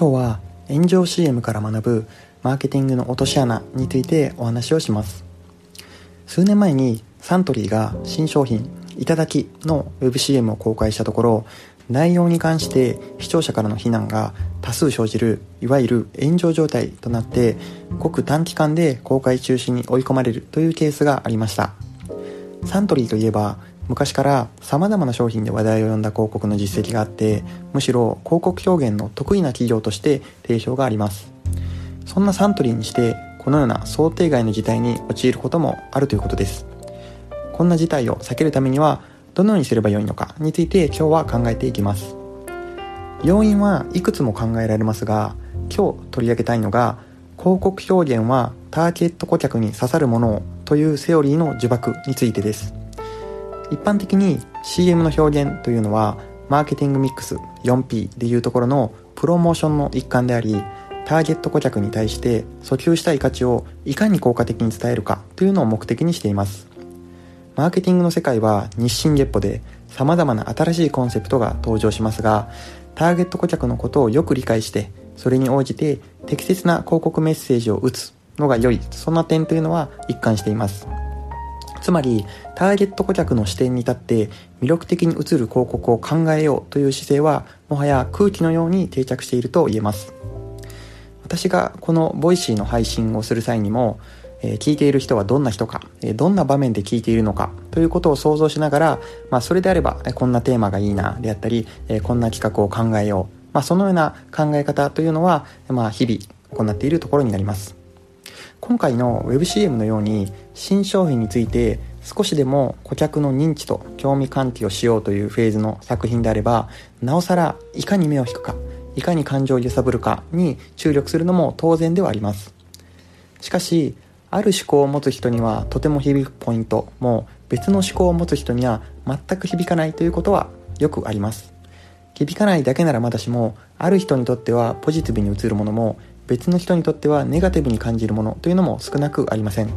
今日は炎上 CM から学ぶマーケティングの落とし穴についてお話をします。数年前にサントリーが新商品いただきの WebCM を公開したところ内容に関して視聴者からの非難が多数生じるいわゆる炎上状態となってごく短期間で公開中止に追い込まれるというケースがありました。サントリーといえば昔から様々な商品で話題を呼んだ広告の実績があってむしろ広告表現の得意な企業として定評があります。そんなサントリーにしてこのような想定外の事態に陥ることもあるということです。こんな事態を避けるためにはどのようにすればよいのかについて今日は考えていきます。要因はいくつも考えられますが今日取り上げたいのが広告表現はターゲット顧客に刺さるものをというセオリーの呪縛についてです。一般的に CM の表現というのはマーケティングミックス 4P でいうところのプロモーションの一環でありターゲット顧客に対して訴求したい価値をいかに効果的に伝えるかというのを目的にしています。マーケティングの世界は日進月歩で様々な新しいコンセプトが登場しますがターゲット顧客のことをよく理解してそれに応じて適切な広告メッセージを打つのが良い。そんな点というのは一貫しています。つまりターゲット顧客の視点に立って魅力的に映る広告を考えようという姿勢はもはや空気のように定着していると言えます。私がこのボイシーの配信をする際にもえ聞いている人はどんな人か、えどんな場面で聞いているのかということを想像しながら、まあ、それであれば、えこんなテーマがいいなであったり、えこんな企画を考えよう、まあ、そのような考え方というのは、まあ、日々行っているところになります。今回の WebCM のように新商品について少しでも顧客の認知と興味喚起をしようというフェーズの作品であればなおさらいかに目を引くかいかに感情を揺さぶるかに注力するのも当然ではあります。しかしある思考を持つ人にはとても響くポイントも別の思考を持つ人には全く響かないということはよくあります。響かないだけならまだしもある人にとってはポジティブに映るものも別の人にとってはネガティブに感じるものというのも少なくありません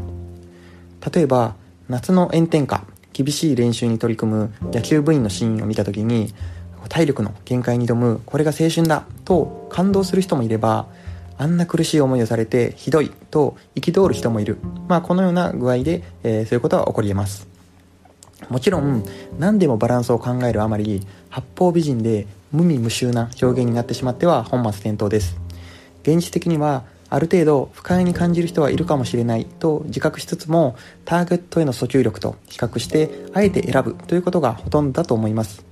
例えば夏の炎天下厳しい練習に取り組む野球部員のシーンを見た時に体力の限界に挑むこれが青春だと感動する人もいればあんな苦しい思いをされてひどいと憤る人もいる。まあこのような具合で、えー、そういうことは起こり得ます。もちろん何でもバランスを考えるあまり八方美人で無味無臭な表現になってしまっては本末転倒です。現実的にはある程度不快に感じる人はいるかもしれないと自覚しつつもターゲットへの訴求力と比較してあえて選ぶということがほとんどだと思います。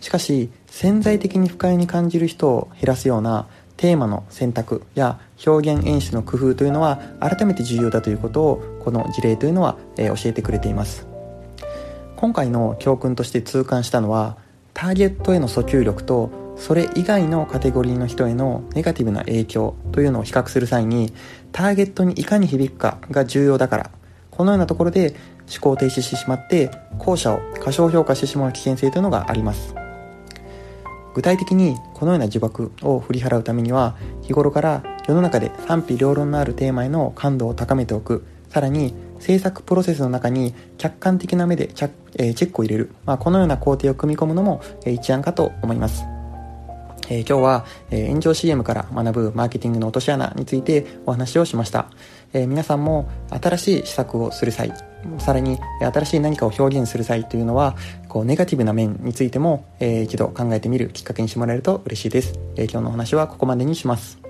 しかし潜在的に不快に感じる人を減らすようなテーマの選択や表現演出の工夫というのは改めて重要だということをこの事例というのは、え教えてくれています今回の教訓として痛感したのはターゲットへの訴求力とそれ以外のカテゴリーの人へのネガティブな影響というのを比較する際にターゲットにいかに響くかが重要だからこのようなところで思考停止してしまって後者を過小評価してしまう危険性というのがあります。具体的にこのような呪縛を振り払うためには日頃から世の中で賛否両論のあるテーマへの感度を高めておく。さらに制作プロセスの中に客観的な目でチェックを入れる、まあ、このような工程を組み込むのも一案かと思います。えー、今日は、えー、炎上 CM から学ぶマーケティングの落とし穴についてお話をしました、えー、皆さんも新しい施策をする際さらに新しい何かを表現する際というのはこうネガティブな面についても、えー、一度考えてみるきっかけにしてもらえると嬉しいです、え、今日のお話はここまでにします。